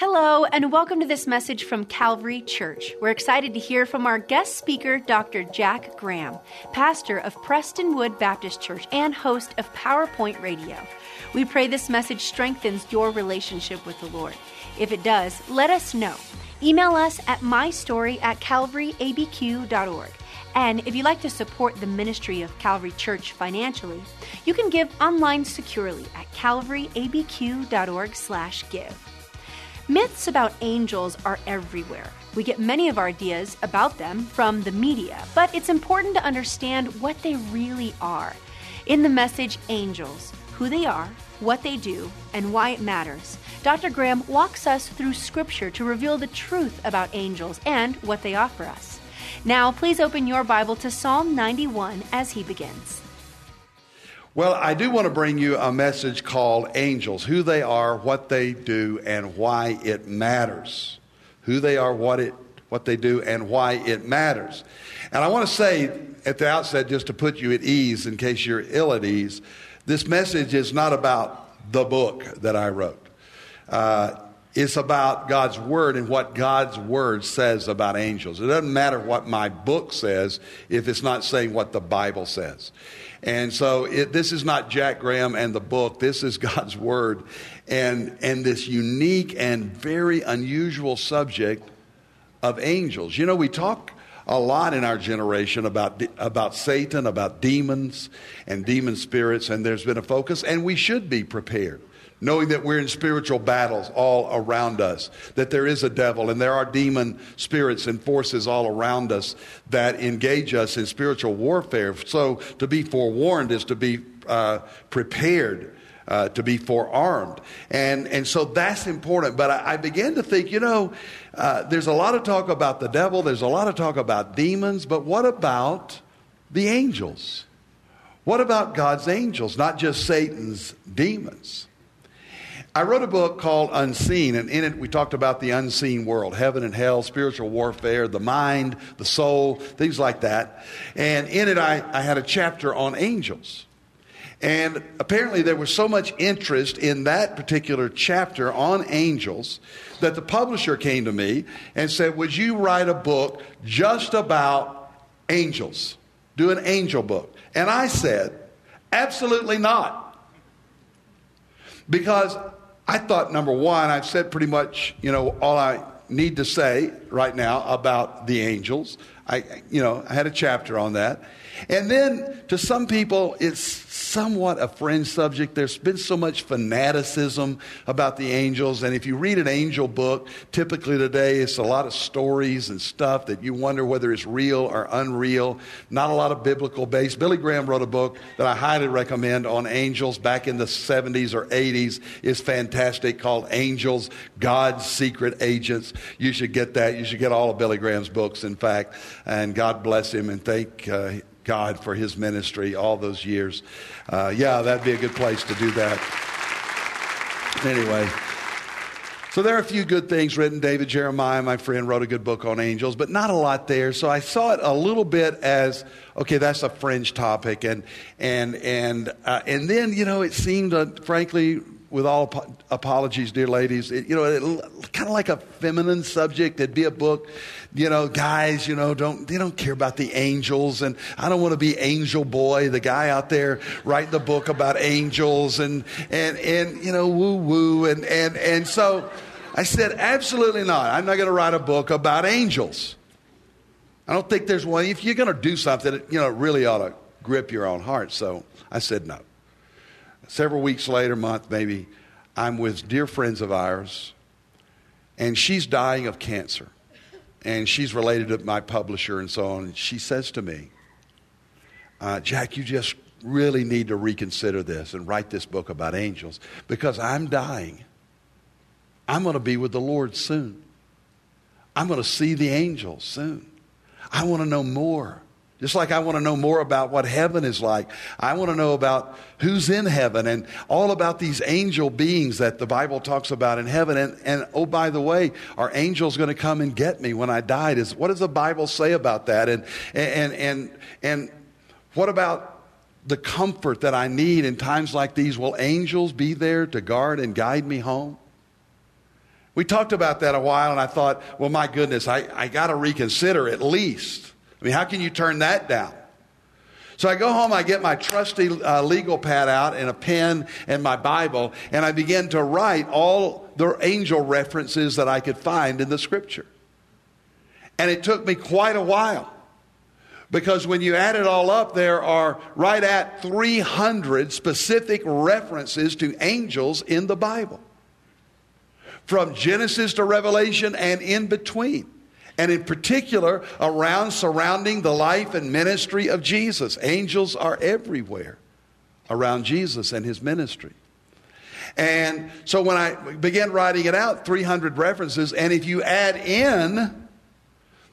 Hello, and welcome to this message from Calvary Church. We're excited to hear from our guest speaker, Dr. Jack Graham, pastor of Prestonwood Baptist Church and host of PowerPoint Radio. We pray this message strengthens your relationship with the Lord. If it does, let us know. Email us at mystory at calvaryabq.org. And if you'd like to support the ministry of Calvary Church financially, you can give online securely at calvaryabq.org/give. Myths about angels are everywhere. We get many of our ideas about them from the media, but it's important to understand what they really are. In the message Angels, who they are, what they do, and why it matters, Dr. Graham walks us through Scripture to reveal the truth about angels and what they offer us. Now, please open your Bible to Psalm 91 as he begins. Well, I do want to bring you a message called Angels who they are, what they do, and why it matters. Who they are, what, it, what they do, and why it matters. And I want to say at the outset, just to put you at ease in case you're ill at ease, this message is not about the book that I wrote. Uh, it's about God's Word and what God's Word says about angels. It doesn't matter what my book says if it's not saying what the Bible says. And so it, this is not Jack Graham and the book. This is God's Word. And, and this unique and very unusual subject of angels. You know, we talk a lot in our generation about, about Satan, about demons and demon spirits, and there's been a focus, and we should be prepared knowing that we're in spiritual battles all around us, that there is a devil and there are demon spirits and forces all around us that engage us in spiritual warfare. So to be forewarned is to be uh, prepared. Uh, to be forearmed. And, and so that's important. But I, I began to think, you know, uh, there's a lot of talk about the devil, there's a lot of talk about demons, but what about the angels? What about God's angels, not just Satan's demons? I wrote a book called Unseen, and in it we talked about the unseen world heaven and hell, spiritual warfare, the mind, the soul, things like that. And in it, I, I had a chapter on angels. And apparently, there was so much interest in that particular chapter on angels that the publisher came to me and said, Would you write a book just about angels? Do an angel book. And I said, Absolutely not. Because I thought, number one, I've said pretty much, you know, all I need to say right now about the angels. I, you know, I had a chapter on that. And then to some people, it's somewhat a fringe subject. There's been so much fanaticism about the angels. And if you read an angel book, typically today it's a lot of stories and stuff that you wonder whether it's real or unreal. Not a lot of biblical base. Billy Graham wrote a book that I highly recommend on angels back in the 70s or 80s. It's fantastic called Angels, God's Secret Agents. You should get that. You should get all of Billy Graham's books, in fact. And God bless him and thank uh, God for his ministry all those years. Uh, yeah, that'd be a good place to do that. Anyway. So there are a few good things written. David Jeremiah, my friend, wrote a good book on angels, but not a lot there. So I saw it a little bit as okay, that's a fringe topic, and and and uh, and then you know it seemed, uh, frankly, with all ap- apologies, dear ladies, it, you know, kind of like a feminine subject. It'd be a book you know, guys, you know, don't, they don't care about the angels. And I don't want to be angel boy, the guy out there writing the book about angels and, and, and, you know, woo woo. And, and, and so I said, absolutely not. I'm not going to write a book about angels. I don't think there's one. If you're going to do something, you know, it really ought to grip your own heart. So I said no. Several weeks later, month maybe, I'm with dear friends of ours, and she's dying of cancer and she's related to my publisher and so on. And she says to me, uh, Jack, you just really need to reconsider this and write this book about angels because I'm dying. I'm going to be with the Lord soon. I'm going to see the angels soon. I want to know more. Just like I want to know more about what heaven is like. I want to know about who's in heaven and all about these angel beings that the Bible talks about in heaven. And, and oh, by the way, are angels going to come and get me when I died? Is, what does the Bible say about that? And, and, and, and what about the comfort that I need in times like these? Will angels be there to guard and guide me home? We talked about that a while, and I thought, well, my goodness, I, I got to reconsider at least. I mean, how can you turn that down? So I go home, I get my trusty uh, legal pad out and a pen and my Bible, and I begin to write all the angel references that I could find in the scripture. And it took me quite a while because when you add it all up, there are right at 300 specific references to angels in the Bible. From Genesis to Revelation and in between and in particular around surrounding the life and ministry of Jesus. Angels are everywhere around Jesus and his ministry. And so when I began writing it out, 300 references, and if you add in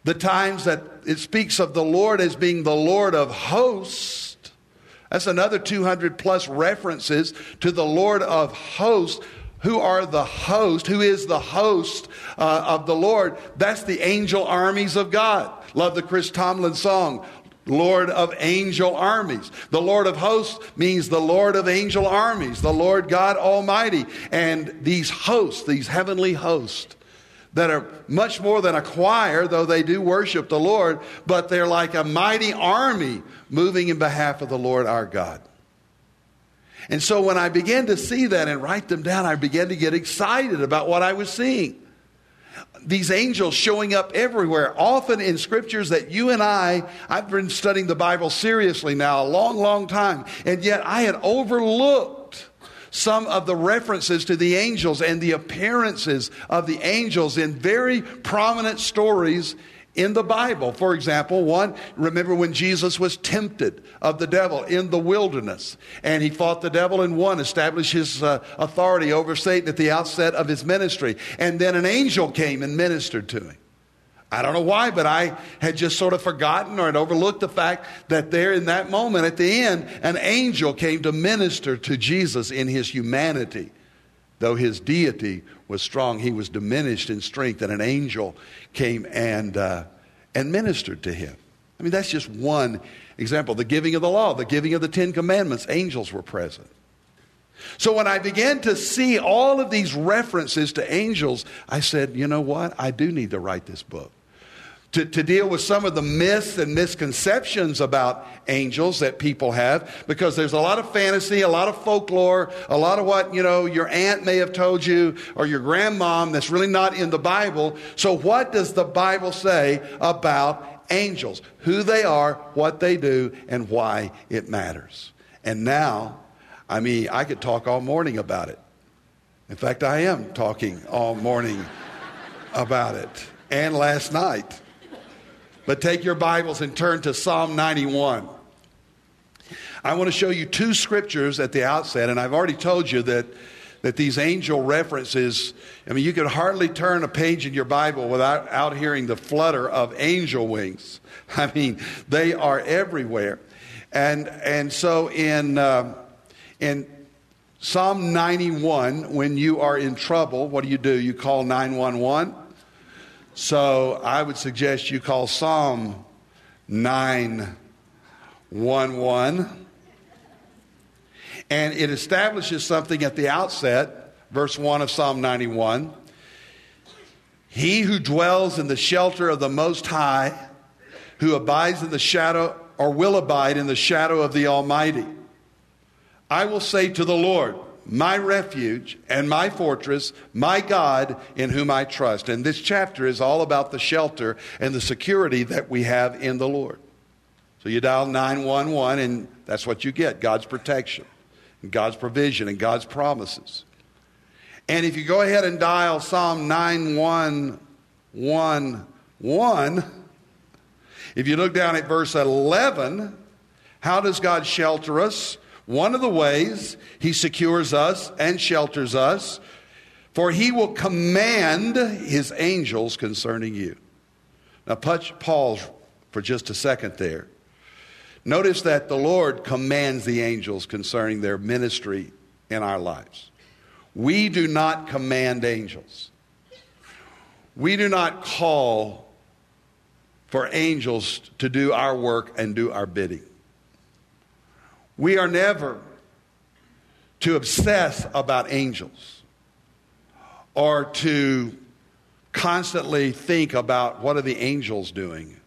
the times that it speaks of the Lord as being the Lord of hosts, that's another 200 plus references to the Lord of hosts who are the host, who is the host uh, of the Lord. That's the angel armies of God. Love the Chris Tomlin song, Lord of angel armies. The Lord of hosts means the Lord of angel armies, the Lord God Almighty. And these hosts, these heavenly hosts, that are much more than a choir, though they do worship the Lord, but they're like a mighty army moving in behalf of the Lord our God. And so when I began to see that and write them down, I began to get excited about what I was seeing. These angels showing up everywhere, often in scriptures that you and I, I've been studying the Bible seriously now a long, long time, and yet I had overlooked some of the references to the angels and the appearances of the angels in very prominent stories in the Bible. For example, one, remember when Jesus was tempted of the devil in the wilderness and he fought the devil and won, established his uh, authority over Satan at the outset of his ministry. And then an angel came and ministered to him. I don't know why, but I had just sort of forgotten or had overlooked the fact that there in that moment at the end, an angel came to minister to Jesus in his humanity. Though his deity was strong, he was diminished in strength, and an angel came and, uh, and ministered to him. I mean, that's just one example. The giving of the law, the giving of the Ten Commandments, angels were present. So when I began to see all of these references to angels, I said, you know what? I do need to write this book to, to deal with some of the myths and misconceptions about angels that people have because there's a lot of fantasy, a lot of folklore, a lot of what, you know, your aunt may have told you or your grandmom that's really not in the Bible. So what does the Bible say about angels? Who they are, what they do, and why it matters. And now, I mean, I could talk all morning about it. In fact, I am talking all morning about it and last night. But take your Bibles and turn to Psalm 91. I want to show you two scriptures at the outset, and I've already told you that, that these angel references, I mean, you could hardly turn a page in your Bible without out hearing the flutter of angel wings. I mean, they are everywhere. And, and so in, uh, in Psalm 91, when you are in trouble, what do you do? You call 911. So I would suggest you call Psalm 911. And it establishes something at the outset, verse 1 of Psalm 91. He who dwells in the shelter of the Most High, who abides in the shadow, or will abide in the shadow of the Almighty. I will say to the Lord, my refuge and my fortress, my God in whom I trust. And this chapter is all about the shelter and the security that we have in the Lord. So you dial 911, and that's what you get God's protection, and God's provision, and God's promises. And if you go ahead and dial Psalm 9111, if you look down at verse 11, how does God shelter us? One of the ways he secures us and shelters us, for he will command his angels concerning you. Now, pause for just a second there. Notice that the Lord commands the angels concerning their ministry in our lives. We do not command angels. We do not call for angels to do our work and do our bidding. We are never to obsess about angels or to constantly think about what are the angels doing?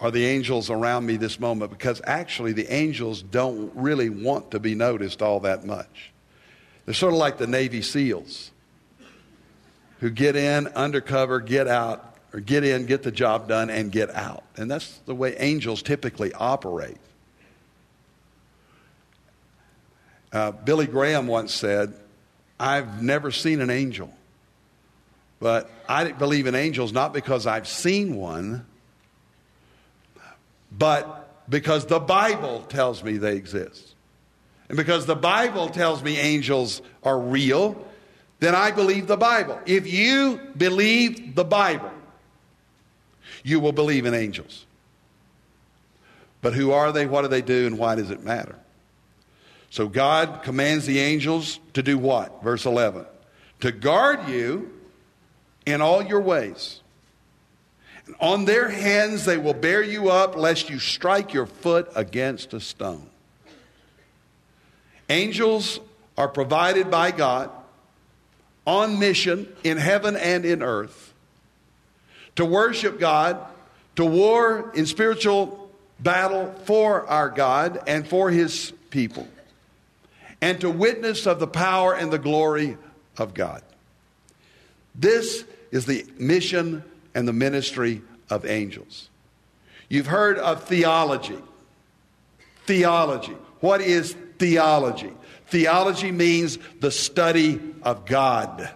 Are the angels around me this moment? Because actually, the angels don't really want to be noticed all that much. They're sort of like the Navy SEALs who get in, undercover, get out, or get in, get the job done, and get out. And that's the way angels typically operate. Uh, Billy Graham once said, I've never seen an angel, but I believe in angels not because I've seen one, but because the Bible tells me they exist. And because the Bible tells me angels are real, then I believe the Bible. If you believe the Bible, you will believe in angels. But who are they? What do they do? And why does it matter? So God commands the angels to do what? Verse 11 to guard you in all your ways. And on their hands they will bear you up, lest you strike your foot against a stone. Angels are provided by God on mission in heaven and in earth to worship God, to war in spiritual battle for our God and for his people, and to witness of the power and the glory of God. This is the mission and the ministry of angels. You've heard of theology. Theology. What is theology? Theology means the study of God.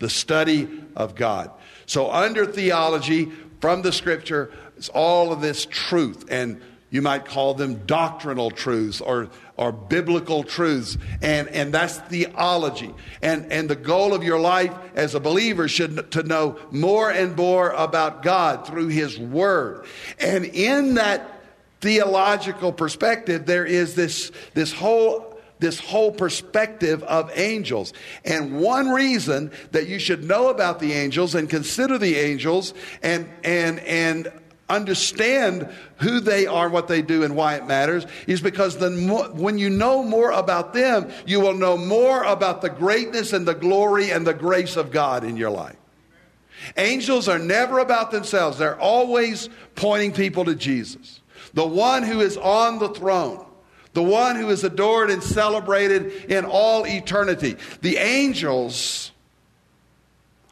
The study of God. So, under theology, from the scripture, it's all of this truth, and you might call them doctrinal truths or, or biblical truths. And, and that's theology. And, and the goal of your life as a believer should to know more and more about God through His Word. And in that theological perspective, there is this, this whole this whole perspective of angels. And one reason that you should know about the angels and consider the angels and, and, and understand who they are, what they do, and why it matters is because the more, when you know more about them, you will know more about the greatness and the glory and the grace of God in your life. Angels are never about themselves, they're always pointing people to Jesus, the one who is on the throne the one who is adored and celebrated in all eternity. The angels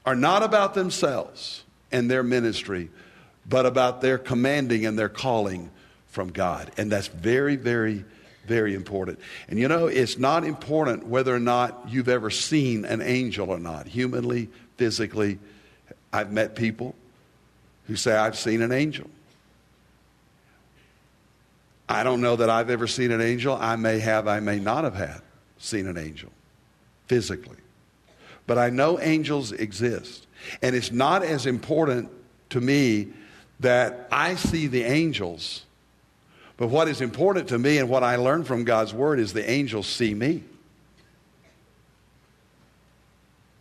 are not about themselves and their ministry, but about their commanding and their calling from God. And that's very, very, very important. And you know, it's not important whether or not you've ever seen an angel or not, humanly, physically. I've met people who say, I've seen an angel. I don't know that I've ever seen an angel. I may have, I may not have had seen an angel physically. But I know angels exist. And it's not as important to me that I see the angels. But what is important to me and what I learn from God's word is the angels see me.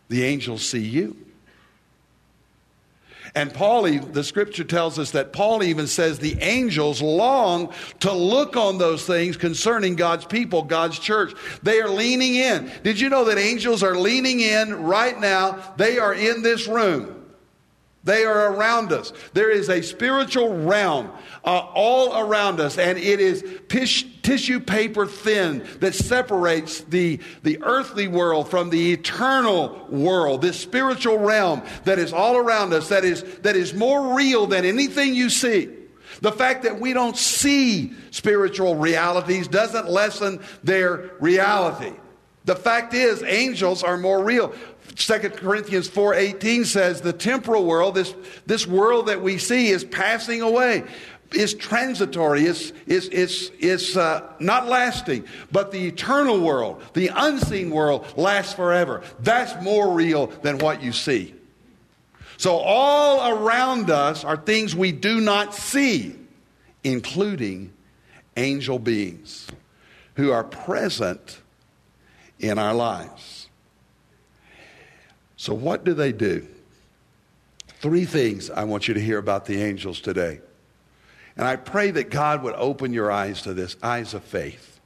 The angels see you. And Paul, the scripture tells us that Paul even says the angels long to look on those things concerning God's people, God's church. They are leaning in. Did you know that angels are leaning in right now? They are in this room. They are around us. There is a spiritual realm uh, all around us, and it is pish, tissue paper thin that separates the, the earthly world from the eternal world, this spiritual realm that is all around us, that is, that is more real than anything you see. The fact that we don't see spiritual realities doesn't lessen their reality. The fact is, angels are more real. 2 Corinthians 4:18 says the temporal world, this, this world that we see is passing away. Is transitory, is is is uh, not lasting, but the eternal world, the unseen world, lasts forever. That's more real than what you see. So all around us are things we do not see, including angel beings who are present in our lives. So, what do they do? Three things I want you to hear about the angels today. And I pray that God would open your eyes to this eyes of faith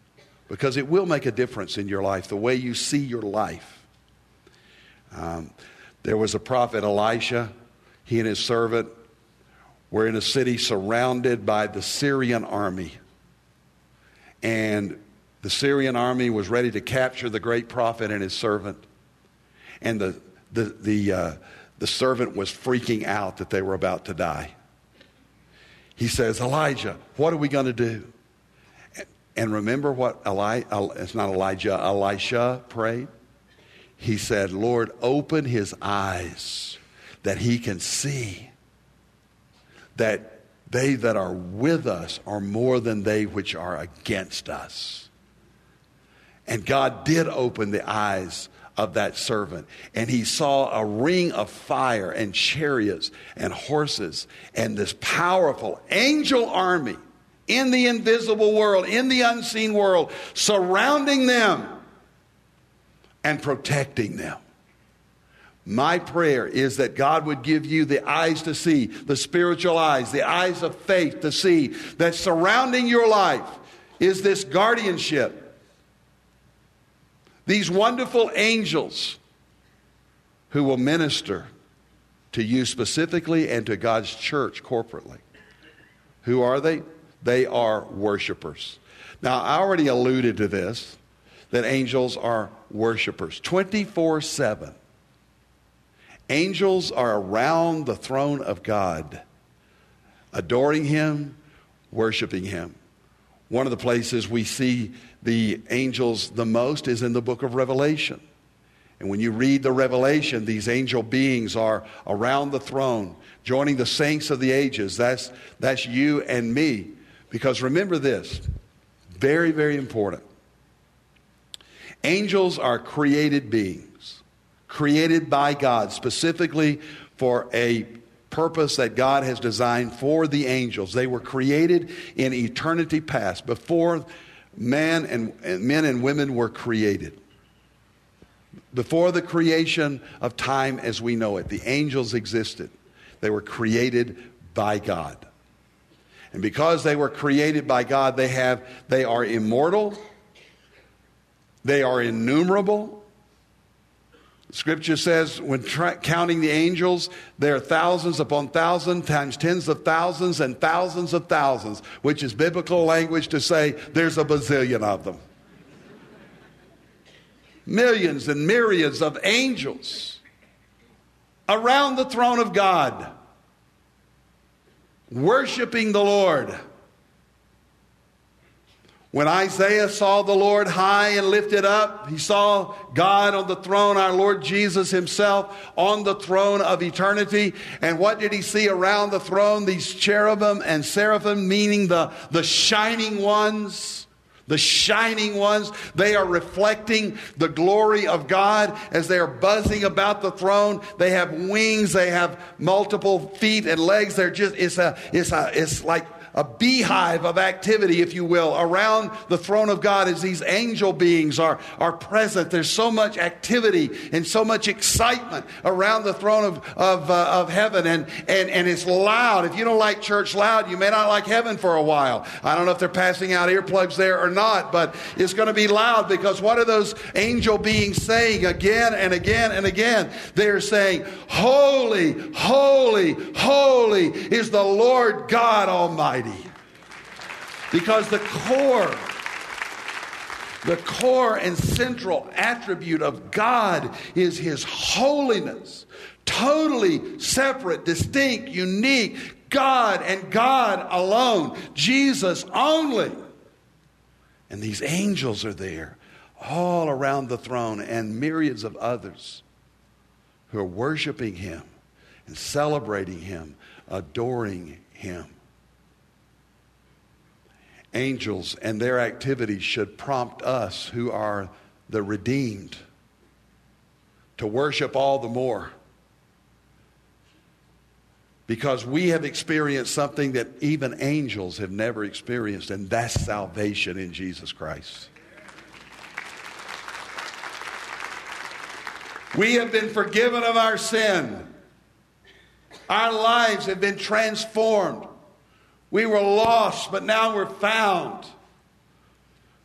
because it will make a difference in your life, the way you see your life. Um, there was a prophet Elisha. He and his servant were in a city surrounded by the Syrian army. And the Syrian army was ready to capture the great prophet and his servant. And the, the, the, uh, the servant was freaking out that they were about to die. He says, Elijah, what are we going to do? And remember what Eli, it's not Elijah, Elisha prayed? He said, Lord, open his eyes that he can see that they that are with us are more than they which are against us. And God did open the eyes of that servant. And he saw a ring of fire and chariots and horses and this powerful angel army in the invisible world, in the unseen world, surrounding them and protecting them. My prayer is that God would give you the eyes to see, the spiritual eyes, the eyes of faith to see that surrounding your life is this guardianship. These wonderful angels who will minister to you specifically and to God's church corporately. Who are they? They are worshipers. Now, I already alluded to this that angels are worshipers 24 7. Angels are around the throne of God, adoring Him, worshiping Him. One of the places we see the angels the most is in the book of Revelation. And when you read the Revelation, these angel beings are around the throne, joining the saints of the ages. That's, that's you and me. Because remember this very, very important. Angels are created beings created by God specifically for a purpose that God has designed for the angels. They were created in eternity past, before man and, and, men and women were created. Before the creation of time as we know it, the angels existed. They were created by God. And because they were created by God, they have they are immortal. They are innumerable. Scripture says when tra- counting the angels, there are thousands upon thousands, times tens of thousands and thousands of thousands, which is biblical language to say there's a bazillion of them. Millions and myriads of angels around the throne of God, worshiping the Lord. When Isaiah saw the Lord high and lifted up, he saw God on the throne, our Lord Jesus himself on the throne of eternity. And what did he see around the throne? These cherubim and seraphim, meaning the, the shining ones. The shining ones, they are reflecting the glory of God as they are buzzing about the throne. They have wings, they have multiple feet and legs. They're just, it's a, it's a, it's like a beehive of activity, if you will, around the throne of God as these angel beings are, are present. There's so much activity and so much excitement around the throne of, of, uh, of heaven, and, and, and it's loud. If you don't like church loud, you may not like heaven for a while. I don't know if they're passing out earplugs there or not, but it's going to be loud because what are those angel beings saying again and again and again? They're saying, Holy, holy, holy is the Lord God Almighty. Because the core, the core and central attribute of God is His holiness. Totally separate, distinct, unique, God and God alone, Jesus only. And these angels are there all around the throne and myriads of others who are worshiping Him and celebrating Him, adoring Him angels and their activities should prompt us who are the redeemed to worship all the more. Because we have experienced something that even angels have never experienced, and that's salvation in Jesus Christ. We have been forgiven of our sin. Our lives have been transformed. We were lost, but now we're found.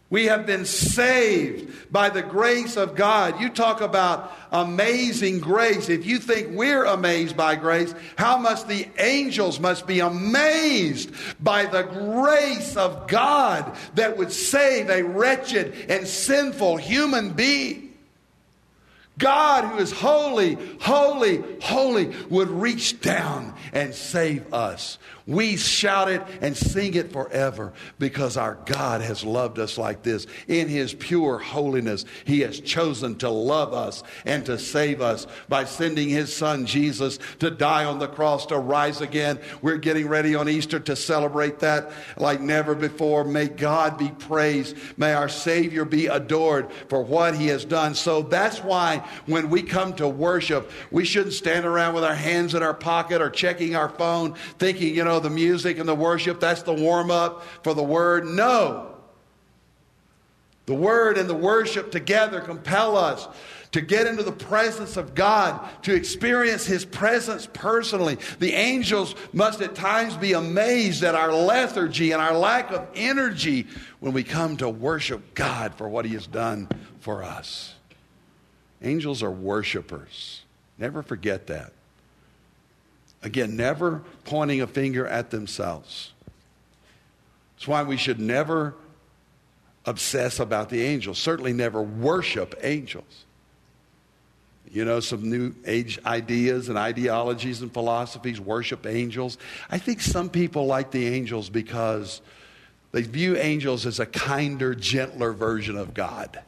We have been saved by the grace of God. You talk about amazing grace. If you think we're amazed by grace, how much the angels must be amazed by the grace of God that would save a wretched and sinful human being. God, who is holy, holy, holy, would reach down and save us. We shout it and sing it forever because our God has loved us like this. In His pure holiness, He has chosen to love us and to save us by sending His Son Jesus to die on the cross, to rise again. We're getting ready on Easter to celebrate that like never before. May God be praised. May our Savior be adored for what He has done. So that's why when we come to worship, we shouldn't stand around with our hands in our pocket or checking our phone thinking, you know, the music and the worship, that's the warm up for the word. No. The word and the worship together compel us to get into the presence of God, to experience His presence personally. The angels must at times be amazed at our lethargy and our lack of energy when we come to worship God for what He has done for us. Angels are worshipers. Never forget that. Again, never pointing a finger at themselves. That's why we should never obsess about the angels, certainly never worship angels. You know, some new age ideas and ideologies and philosophies worship angels. I think some people like the angels because they view angels as a kinder, gentler version of God.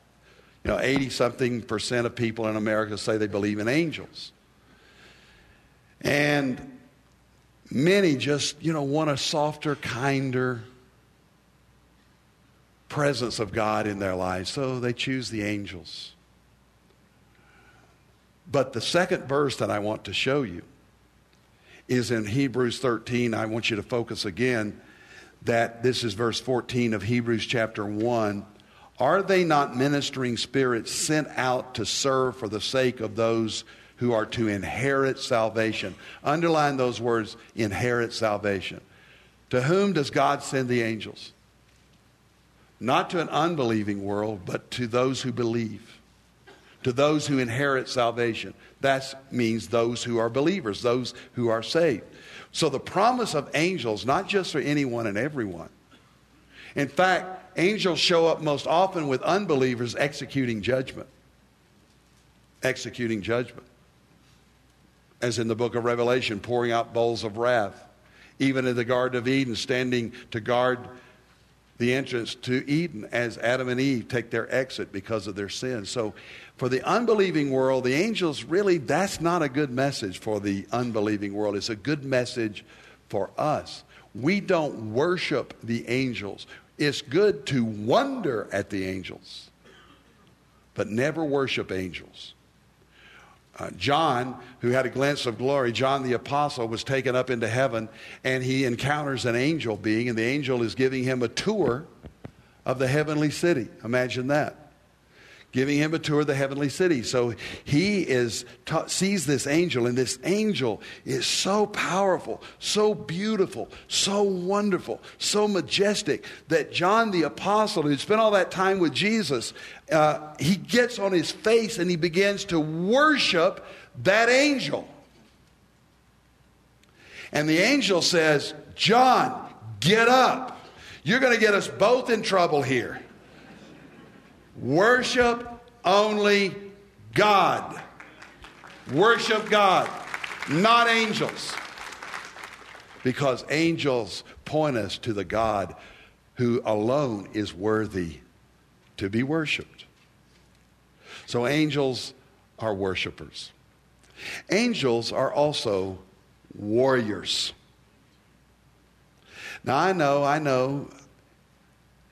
You know, 80 something percent of people in America say they believe in angels. And many just, you know, want a softer, kinder presence of God in their lives, so they choose the angels. But the second verse that I want to show you is in Hebrews 13. I want you to focus again that this is verse 14 of Hebrews chapter 1. Are they not ministering spirits sent out to serve for the sake of those who are to inherit salvation. Underline those words inherit salvation. To whom does God send the angels? Not to an unbelieving world, but to those who believe, to those who inherit salvation. That means those who are believers, those who are saved. So the promise of angels, not just for anyone and everyone. In fact, angels show up most often with unbelievers executing judgment. Executing judgment as in the book of Revelation, pouring out bowls of wrath. Even in the Garden of Eden, standing to guard the entrance to Eden as Adam and Eve take their exit because of their sin. So, for the unbelieving world, the angels really, that's not a good message for the unbelieving world. It's a good message for us. We don't worship the angels. It's good to wonder at the angels, but never worship angels. Uh, John, who had a glimpse of glory, John the apostle, was taken up into heaven and he encounters an angel being, and the angel is giving him a tour of the heavenly city. Imagine that giving him a tour of the heavenly city. So he is ta- sees this angel, and this angel is so powerful, so beautiful, so wonderful, so majestic that John the apostle, who spent all that time with Jesus, uh, he gets on his face and he begins to worship that angel. And the angel says, John, get up. You're going to get us both in trouble here. Worship only God. Worship God, not angels. Because angels point us to the God who alone is worthy to be worshiped. So angels are worshipers. Angels are also warriors. Now, I know, I know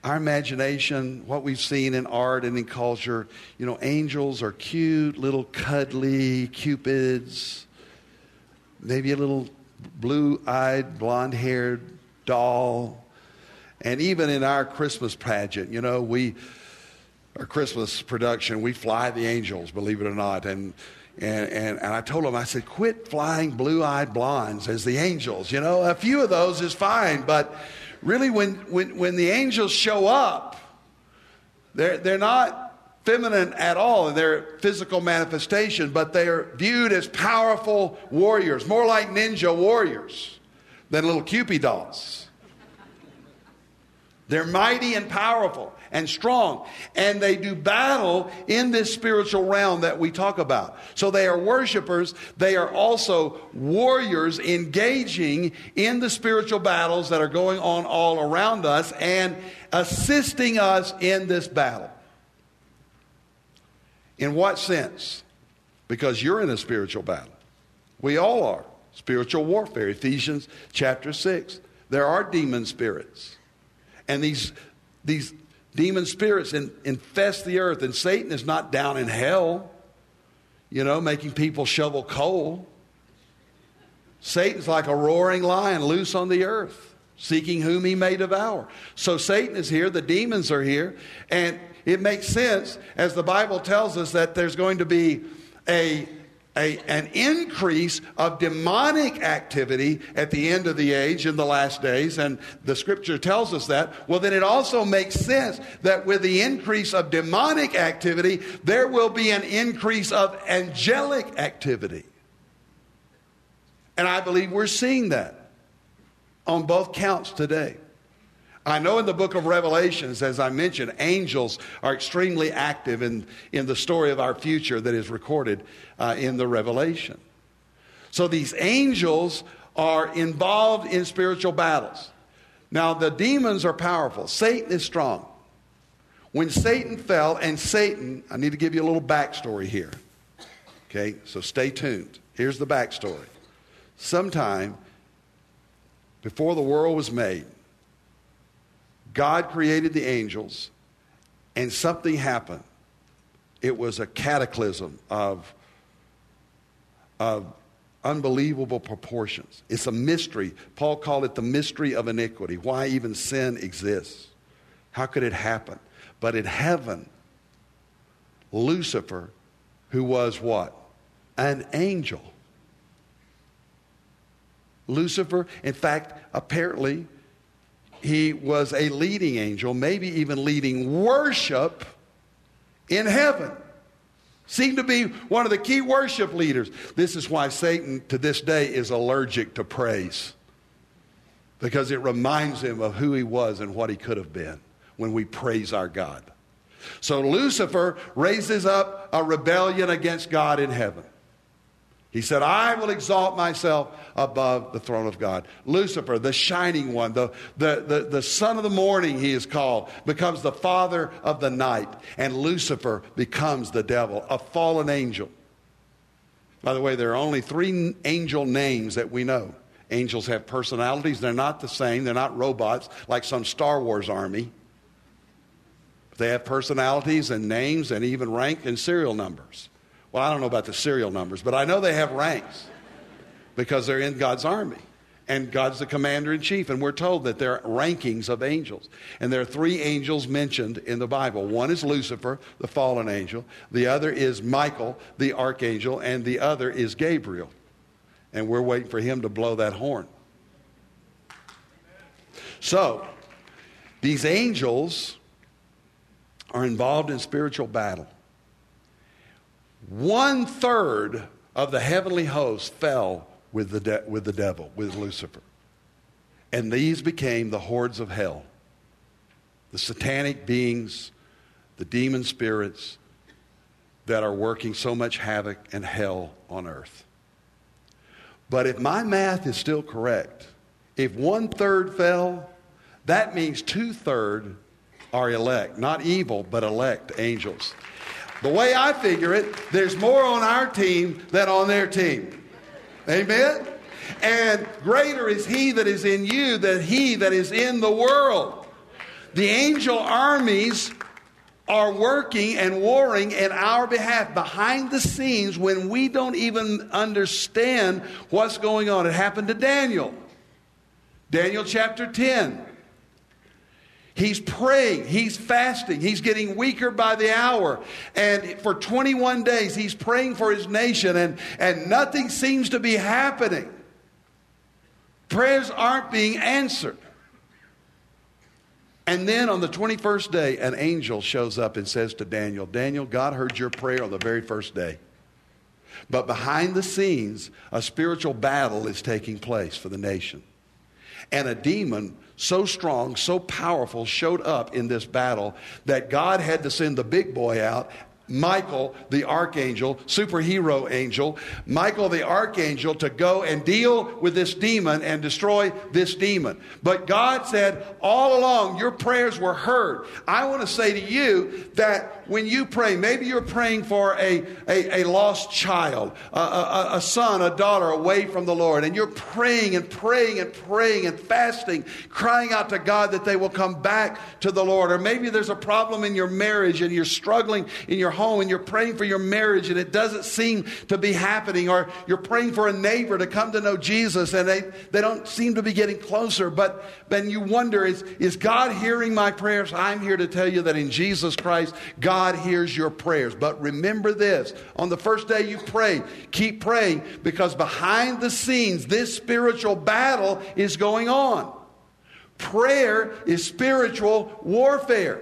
our imagination, what we've seen in art and in culture, you know, angels are cute, little cuddly cupids, maybe a little blue eyed, blonde haired doll. And even in our Christmas pageant, you know, we, our Christmas production, we fly the angels, believe it or not. And, and, and, and I told them, I said, quit flying blue eyed blondes as the angels. You know, a few of those is fine, but really, when, when, when the angels show up, They're, they're not feminine at all in their physical manifestation, but they are viewed as powerful warriors, more like ninja warriors than little Cupid dolls. They're mighty and powerful and strong. And they do battle in this spiritual realm that we talk about. So they are worshipers. They are also warriors engaging in the spiritual battles that are going on all around us and assisting us in this battle. In what sense? Because you're in a spiritual battle. We all are. Spiritual warfare. Ephesians chapter 6. There are demon spirits. And these, these demon spirits in, infest the earth, and Satan is not down in hell, you know, making people shovel coal. Satan's like a roaring lion loose on the earth, seeking whom he may devour. So Satan is here, the demons are here, and it makes sense as the Bible tells us that there's going to be a a, an increase of demonic activity at the end of the age in the last days, and the scripture tells us that, well, then it also makes sense that with the increase of demonic activity, there will be an increase of angelic activity. And I believe we're seeing that on both counts today. I know in the book of Revelations, as I mentioned, angels are extremely active in, in the story of our future that is recorded uh, in the Revelation. So these angels are involved in spiritual battles. Now, the demons are powerful, Satan is strong. When Satan fell, and Satan, I need to give you a little backstory here. Okay, so stay tuned. Here's the backstory. Sometime before the world was made, God created the angels, and something happened. It was a cataclysm of, of unbelievable proportions. It's a mystery. Paul called it the mystery of iniquity. Why even sin exists? How could it happen? But in heaven, Lucifer, who was what? An angel. Lucifer, in fact, apparently he was a leading angel, maybe even leading worship in heaven. Seemed to be one of the key worship leaders. This is why Satan to this day is allergic to praise. Because it reminds him of who he was and what he could have been when we praise our God. So Lucifer raises up a rebellion against God in heaven. He said, I will exalt myself above the throne of God. Lucifer, the shining one, the, the, the, the, son of the morning, he is called, becomes the father of the night. And Lucifer becomes the devil, a fallen angel. By the way, there are only three angel names that we know. Angels have personalities. They're not the same. They're not robots like some Star Wars army. They have personalities and names and even rank and serial numbers. Well, I don't know about the serial numbers, but I know they have ranks because they're in God's army. And God's the commander in chief. And we're told that there are rankings of angels. And there are three angels mentioned in the Bible one is Lucifer, the fallen angel, the other is Michael, the archangel, and the other is Gabriel. And we're waiting for him to blow that horn. So, these angels are involved in spiritual battle. One third of the heavenly host fell with the, de- with the devil, with Lucifer. And these became the hordes of hell. The satanic beings, the demon spirits that are working so much havoc and hell on earth. But if my math is still correct, if one third fell, that means two third are elect, not evil, but elect angels. The way I figure it, there's more on our team than on their team. Amen? And greater is he that is in you than he that is in the world. The angel armies are working and warring in our behalf behind the scenes when we don't even understand what's going on. It happened to Daniel. Daniel chapter 10. He's praying, he's fasting, he's getting weaker by the hour. And for 21 days, he's praying for his nation, and, and nothing seems to be happening. Prayers aren't being answered. And then on the 21st day, an angel shows up and says to Daniel, Daniel, God heard your prayer on the very first day. But behind the scenes, a spiritual battle is taking place for the nation. And a demon so strong, so powerful, showed up in this battle that God had to send the big boy out Michael, the archangel, superhero angel, Michael, the archangel, to go and deal with this demon and destroy this demon. But God said, all along, your prayers were heard. I want to say to you that when you pray, maybe you're praying for a, a, a lost child, a, a, a son, a daughter away from the Lord, and you're praying and praying and praying and fasting, crying out to God that they will come back to the Lord. Or maybe there's a problem in your marriage and you're struggling in your home and you're praying for your marriage and it doesn't seem to be happening, or you're praying for a neighbor to come to know Jesus and they, they don't seem to be getting closer, but then you wonder, is, is God hearing my prayers? I'm here to tell you that in Jesus Christ, God hears your prayers. But remember this on the first day you pray, keep praying because behind the scenes, this spiritual battle is going on. Prayer is spiritual warfare.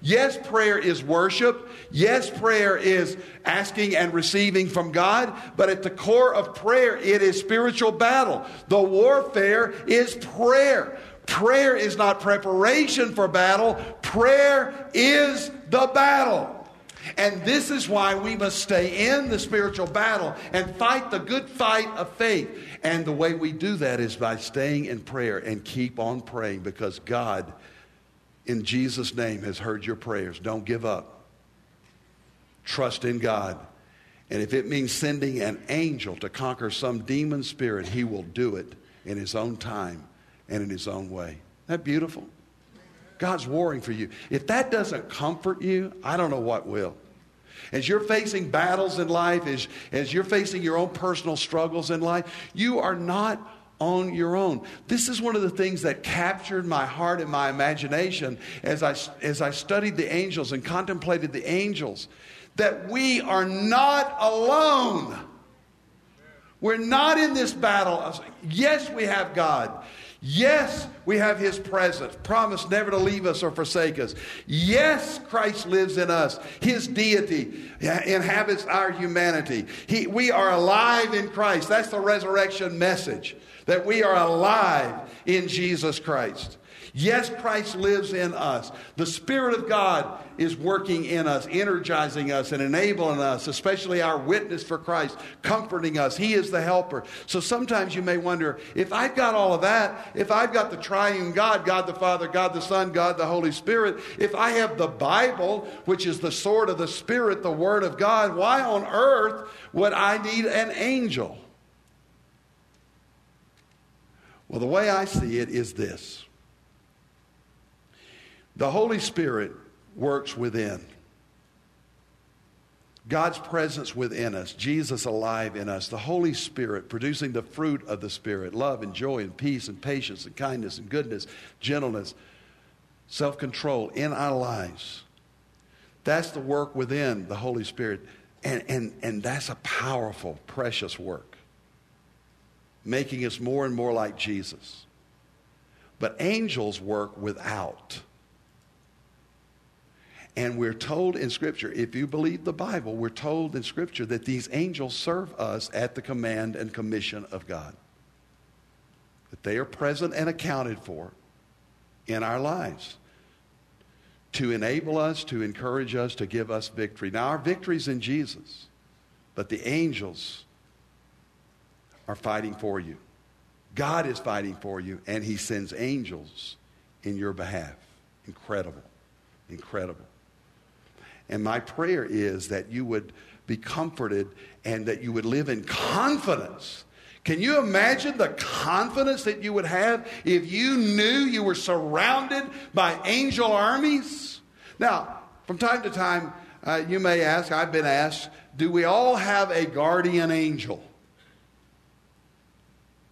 Yes, prayer is worship. Yes, prayer is asking and receiving from God. But at the core of prayer, it is spiritual battle. The warfare is prayer. Prayer is not preparation for battle, prayer is the battle. And this is why we must stay in the spiritual battle and fight the good fight of faith. And the way we do that is by staying in prayer and keep on praying because God in Jesus' name has heard your prayers. Don't give up. Trust in God. And if it means sending an angel to conquer some demon spirit, he will do it in his own time and in his own way. Isn't that beautiful? God's warring for you. If that doesn't comfort you, I don't know what will. As you're facing battles in life, as, as you're facing your own personal struggles in life, you are not on your own. This is one of the things that captured my heart and my imagination as I, as I studied the angels and contemplated the angels that we are not alone. We're not in this battle. Yes, we have God. Yes, we have his presence, promise never to leave us or forsake us. Yes, Christ lives in us. His deity inhabits our humanity. He, we are alive in Christ. That's the resurrection message that we are alive in Jesus Christ. Yes, Christ lives in us. The Spirit of God is working in us, energizing us, and enabling us, especially our witness for Christ, comforting us. He is the helper. So sometimes you may wonder if I've got all of that, if I've got the triune God, God the Father, God the Son, God the Holy Spirit, if I have the Bible, which is the sword of the Spirit, the Word of God, why on earth would I need an angel? Well, the way I see it is this the Holy Spirit works within. God's presence within us, Jesus alive in us, the Holy Spirit producing the fruit of the Spirit love and joy and peace and patience and kindness and goodness, gentleness, self control in our lives. That's the work within the Holy Spirit. And, and, and that's a powerful, precious work making us more and more like Jesus. But angels work without. And we're told in Scripture, if you believe the Bible, we're told in Scripture that these angels serve us at the command and commission of God. That they are present and accounted for in our lives to enable us, to encourage us, to give us victory. Now, our victory's in Jesus, but the angels are fighting for you. God is fighting for you, and He sends angels in your behalf. Incredible. Incredible. And my prayer is that you would be comforted and that you would live in confidence. Can you imagine the confidence that you would have if you knew you were surrounded by angel armies? Now, from time to time, uh, you may ask, I've been asked, do we all have a guardian angel?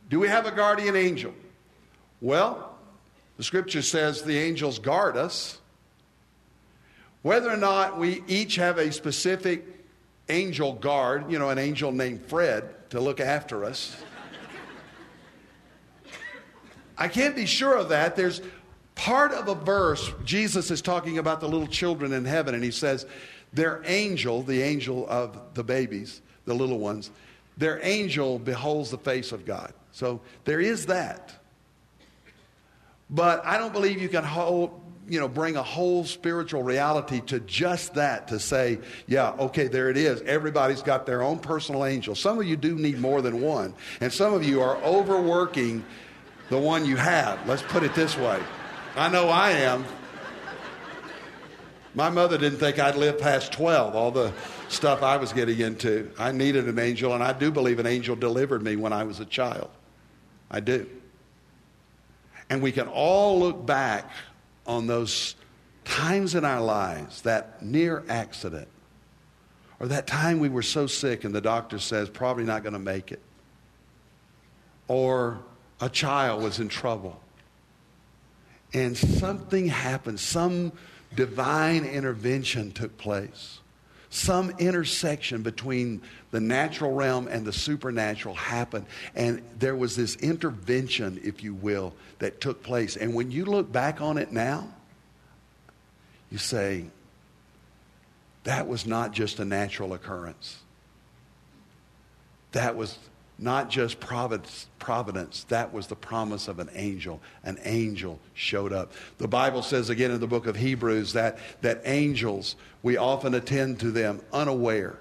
Do we have a guardian angel? Well, the scripture says the angels guard us. Whether or not we each have a specific angel guard, you know, an angel named Fred to look after us. I can't be sure of that. There's part of a verse, Jesus is talking about the little children in heaven, and he says, Their angel, the angel of the babies, the little ones, their angel beholds the face of God. So there is that. But I don't believe you can hold, you know, bring a whole spiritual reality to just that to say, yeah, okay, there it is. Everybody's got their own personal angel. Some of you do need more than one, and some of you are overworking the one you have. Let's put it this way. I know I am. My mother didn't think I'd live past 12, all the stuff I was getting into. I needed an angel, and I do believe an angel delivered me when I was a child. I do. And we can all look back on those times in our lives, that near accident, or that time we were so sick and the doctor says, probably not going to make it, or a child was in trouble, and something happened, some divine intervention took place. Some intersection between the natural realm and the supernatural happened. And there was this intervention, if you will, that took place. And when you look back on it now, you say, that was not just a natural occurrence. That was not just providence, providence, that was the promise of an angel. An angel showed up. The Bible says again in the book of Hebrews that, that angels, we often attend to them unaware,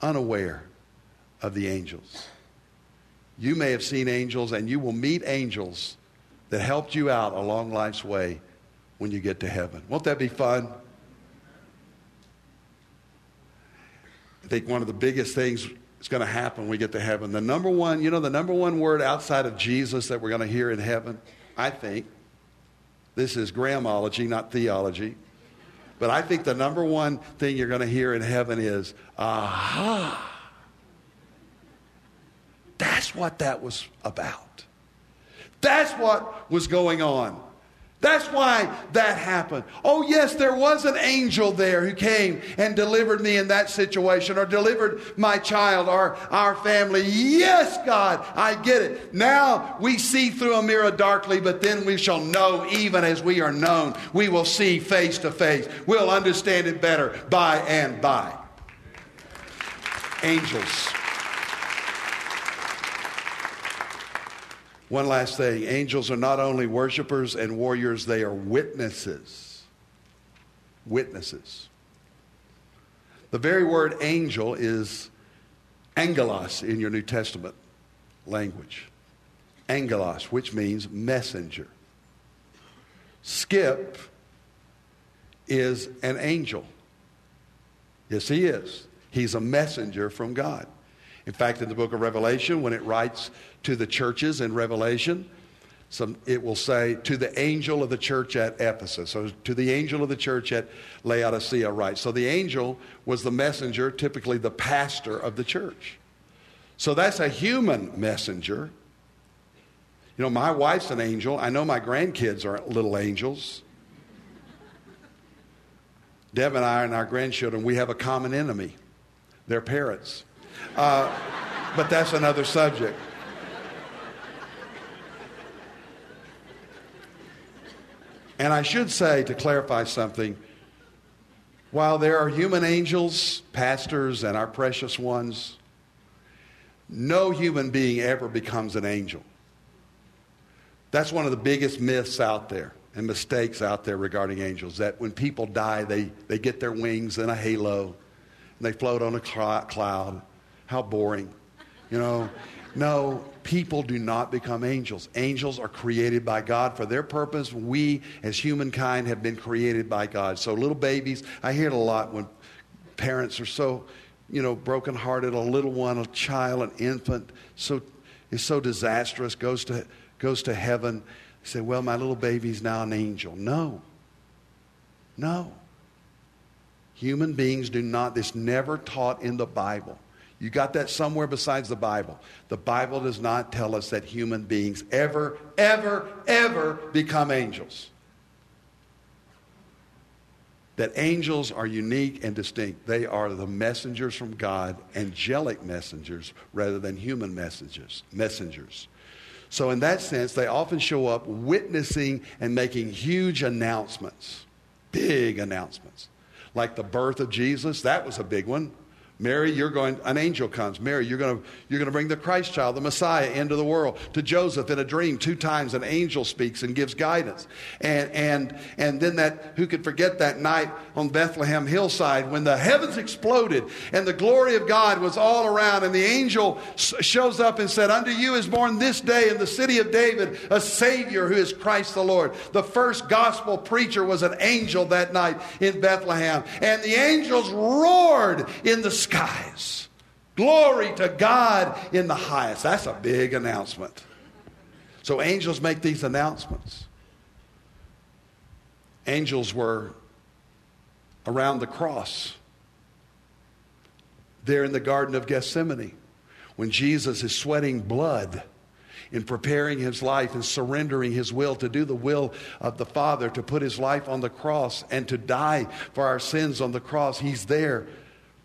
unaware of the angels. You may have seen angels, and you will meet angels that helped you out along life's way when you get to heaven. Won't that be fun? I think one of the biggest things is going to happen when we get to heaven. The number one, you know, the number one word outside of Jesus that we're going to hear in heaven, I think, this is Grahamology, not theology. But I think the number one thing you're going to hear in heaven is, aha. That's what that was about. That's what was going on. That's why that happened. Oh, yes, there was an angel there who came and delivered me in that situation or delivered my child or our family. Yes, God, I get it. Now we see through a mirror darkly, but then we shall know even as we are known. We will see face to face. We'll understand it better by and by. Angels. One last thing angels are not only worshipers and warriors, they are witnesses. Witnesses. The very word angel is angelos in your New Testament language. Angelos, which means messenger. Skip is an angel. Yes, he is. He's a messenger from God. In fact, in the book of Revelation, when it writes to the churches in Revelation, some, it will say, to the angel of the church at Ephesus. So, to the angel of the church at Laodicea, right? So, the angel was the messenger, typically the pastor of the church. So, that's a human messenger. You know, my wife's an angel. I know my grandkids are little angels. Deb and I and our grandchildren, we have a common enemy their parents. Uh, but that's another subject. And I should say, to clarify something, while there are human angels, pastors, and our precious ones, no human being ever becomes an angel. That's one of the biggest myths out there and mistakes out there regarding angels that when people die, they, they get their wings in a halo and they float on a cloud. How boring. You know, no, people do not become angels. Angels are created by God for their purpose. We, as humankind, have been created by God. So, little babies, I hear it a lot when parents are so, you know, brokenhearted. A little one, a child, an infant, so is so disastrous, goes to goes to heaven. They say, "Well, my little baby's now an angel." No, no. Human beings do not. This never taught in the Bible. You got that somewhere besides the Bible. The Bible does not tell us that human beings ever, ever, ever become angels. That angels are unique and distinct. They are the messengers from God, angelic messengers rather than human messengers. Messengers. So, in that sense, they often show up witnessing and making huge announcements, big announcements. Like the birth of Jesus, that was a big one. Mary, you're going, an angel comes. Mary, you're going to, you're going to bring the Christ child, the Messiah, into the world. To Joseph in a dream, two times an angel speaks and gives guidance. And, and, and then that, who could forget that night on Bethlehem hillside when the heavens exploded and the glory of God was all around and the angel shows up and said, Unto you is born this day in the city of David a Savior who is Christ the Lord. The first gospel preacher was an angel that night in Bethlehem. And the angels roared in the skies. Glory to God in the highest. That's a big announcement. So angels make these announcements. Angels were around the cross there in the Garden of Gethsemane when Jesus is sweating blood in preparing his life and surrendering his will to do the will of the Father, to put his life on the cross and to die for our sins on the cross. He's there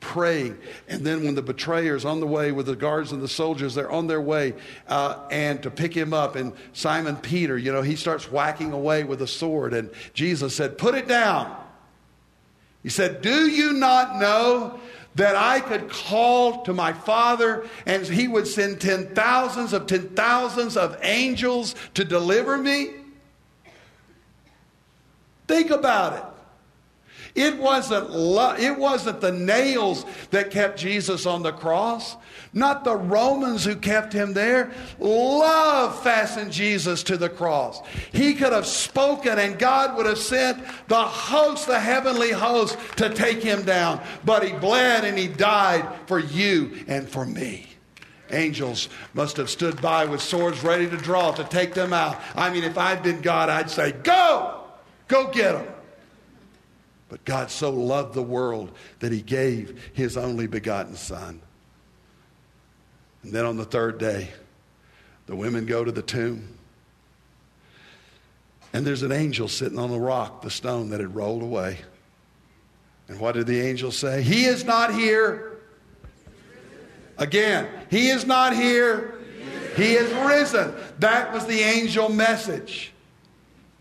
praying. And then when the betrayer's on the way with the guards and the soldiers, they're on their way uh, and to pick him up. And Simon Peter, you know, he starts whacking away with a sword. And Jesus said, Put it down. He said, Do you not know that I could call to my Father and he would send ten thousands of ten thousands of angels to deliver me? Think about it. It wasn't, lo- it wasn't the nails that kept Jesus on the cross, not the Romans who kept him there. Love fastened Jesus to the cross. He could have spoken and God would have sent the host, the heavenly host, to take him down. But he bled and he died for you and for me. Angels must have stood by with swords ready to draw to take them out. I mean, if I'd been God, I'd say, Go! Go get them. But God so loved the world that he gave his only begotten Son. And then on the third day, the women go to the tomb. And there's an angel sitting on the rock, the stone that had rolled away. And what did the angel say? He is not here. Again, he is not here. He is risen. That was the angel message.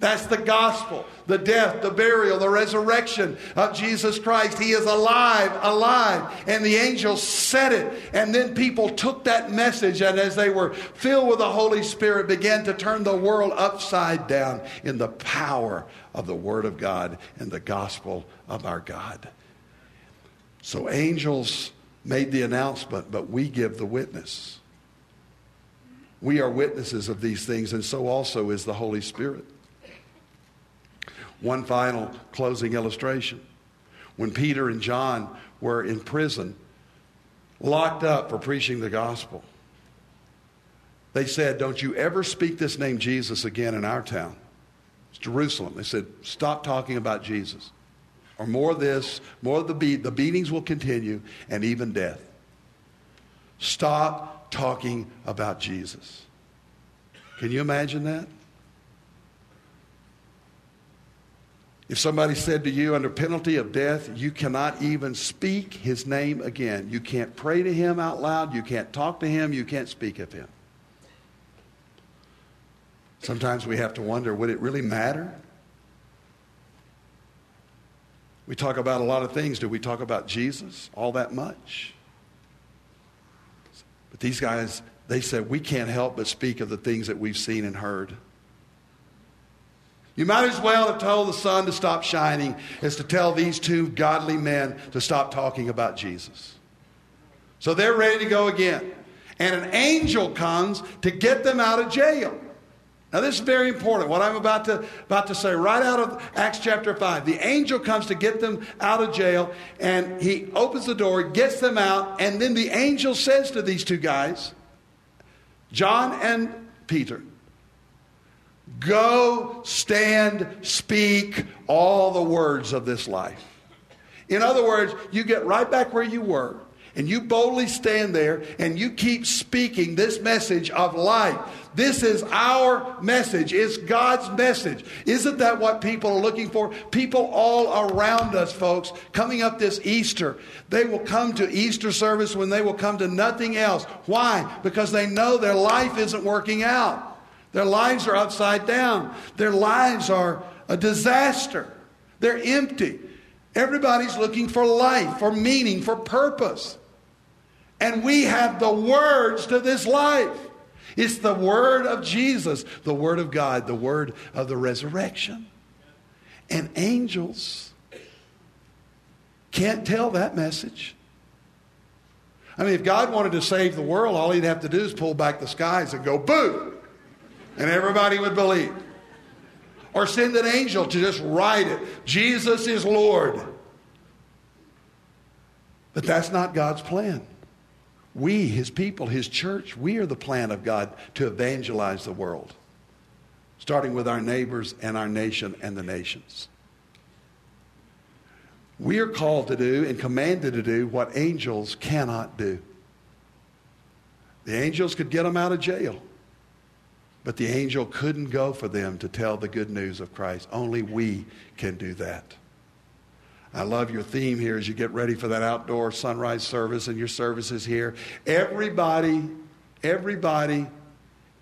That's the gospel the death, the burial, the resurrection of Jesus Christ. He is alive, alive. And the angels said it. And then people took that message and as they were filled with the Holy Spirit, began to turn the world upside down in the power of the Word of God and the gospel of our God. So angels made the announcement, but we give the witness. We are witnesses of these things, and so also is the Holy Spirit. One final closing illustration. When Peter and John were in prison, locked up for preaching the gospel, they said, Don't you ever speak this name Jesus again in our town. It's Jerusalem. They said, Stop talking about Jesus. Or more of this, more of the the beatings will continue, and even death. Stop talking about Jesus. Can you imagine that? If somebody said to you under penalty of death, you cannot even speak his name again. You can't pray to him out loud. You can't talk to him. You can't speak of him. Sometimes we have to wonder would it really matter? We talk about a lot of things. Do we talk about Jesus all that much? But these guys, they said, we can't help but speak of the things that we've seen and heard. You might as well have told the sun to stop shining as to tell these two godly men to stop talking about Jesus. So they're ready to go again. And an angel comes to get them out of jail. Now, this is very important. What I'm about to, about to say right out of Acts chapter 5. The angel comes to get them out of jail, and he opens the door, gets them out, and then the angel says to these two guys, John and Peter, Go, stand, speak all the words of this life. In other words, you get right back where you were and you boldly stand there and you keep speaking this message of life. This is our message. It's God's message. Isn't that what people are looking for? People all around us, folks, coming up this Easter, they will come to Easter service when they will come to nothing else. Why? Because they know their life isn't working out. Their lives are upside down. Their lives are a disaster. They're empty. Everybody's looking for life, for meaning, for purpose. And we have the words to this life. It's the word of Jesus, the word of God, the word of the resurrection. And angels can't tell that message. I mean, if God wanted to save the world, all he'd have to do is pull back the skies and go, boo! And everybody would believe. Or send an angel to just write it Jesus is Lord. But that's not God's plan. We, his people, his church, we are the plan of God to evangelize the world, starting with our neighbors and our nation and the nations. We are called to do and commanded to do what angels cannot do. The angels could get them out of jail, but the angel couldn't go for them to tell the good news of Christ. Only we can do that. I love your theme here as you get ready for that outdoor sunrise service and your services here. Everybody, everybody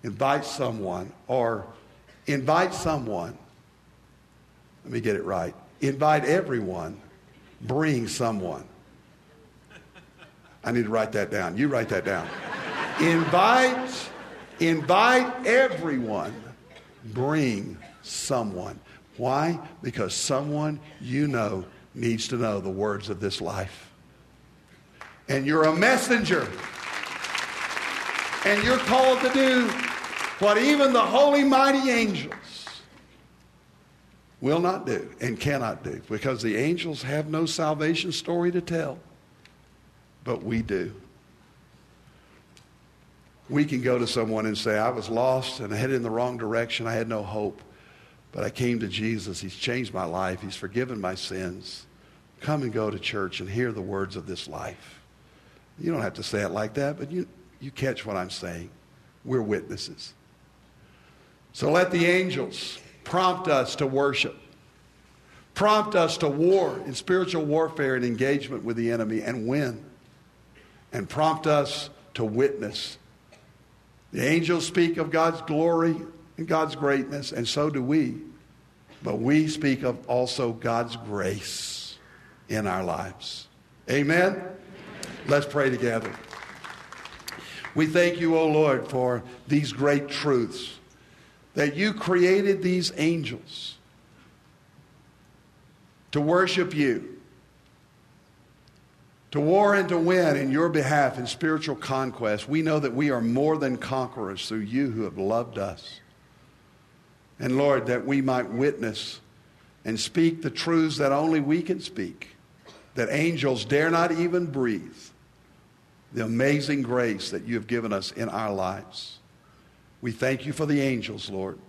invite someone or invite someone. Let me get it right. Invite everyone, bring someone. I need to write that down. You write that down. invite, invite everyone, bring someone. Why? Because someone you know needs to know the words of this life. And you're a messenger. And you're called to do what even the holy, mighty angels will not do and cannot do because the angels have no salvation story to tell, but we do. We can go to someone and say, I was lost and headed in the wrong direction. I had no hope. But I came to Jesus. He's changed my life. He's forgiven my sins. Come and go to church and hear the words of this life. You don't have to say it like that, but you, you catch what I'm saying. We're witnesses. So let the angels prompt us to worship, prompt us to war in spiritual warfare and engagement with the enemy and win, and prompt us to witness. The angels speak of God's glory and God's greatness, and so do we. But we speak of also God's grace in our lives. Amen? Let's pray together. We thank you, O Lord, for these great truths that you created these angels to worship you, to war and to win in your behalf in spiritual conquest. We know that we are more than conquerors through you who have loved us. And Lord, that we might witness and speak the truths that only we can speak, that angels dare not even breathe, the amazing grace that you have given us in our lives. We thank you for the angels, Lord,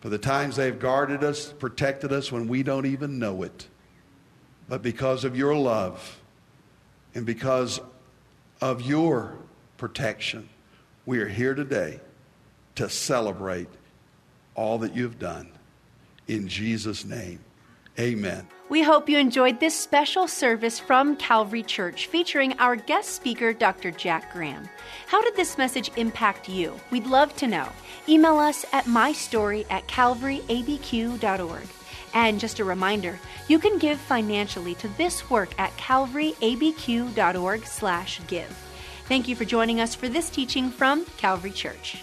for the times they've guarded us, protected us when we don't even know it. But because of your love and because of your protection, we are here today to celebrate all that you've done. In Jesus' name, amen. We hope you enjoyed this special service from Calvary Church featuring our guest speaker, Dr. Jack Graham. How did this message impact you? We'd love to know. Email us at mystory at calvaryabq.org. And just a reminder, you can give financially to this work at calvaryabq.org slash give. Thank you for joining us for this teaching from Calvary Church.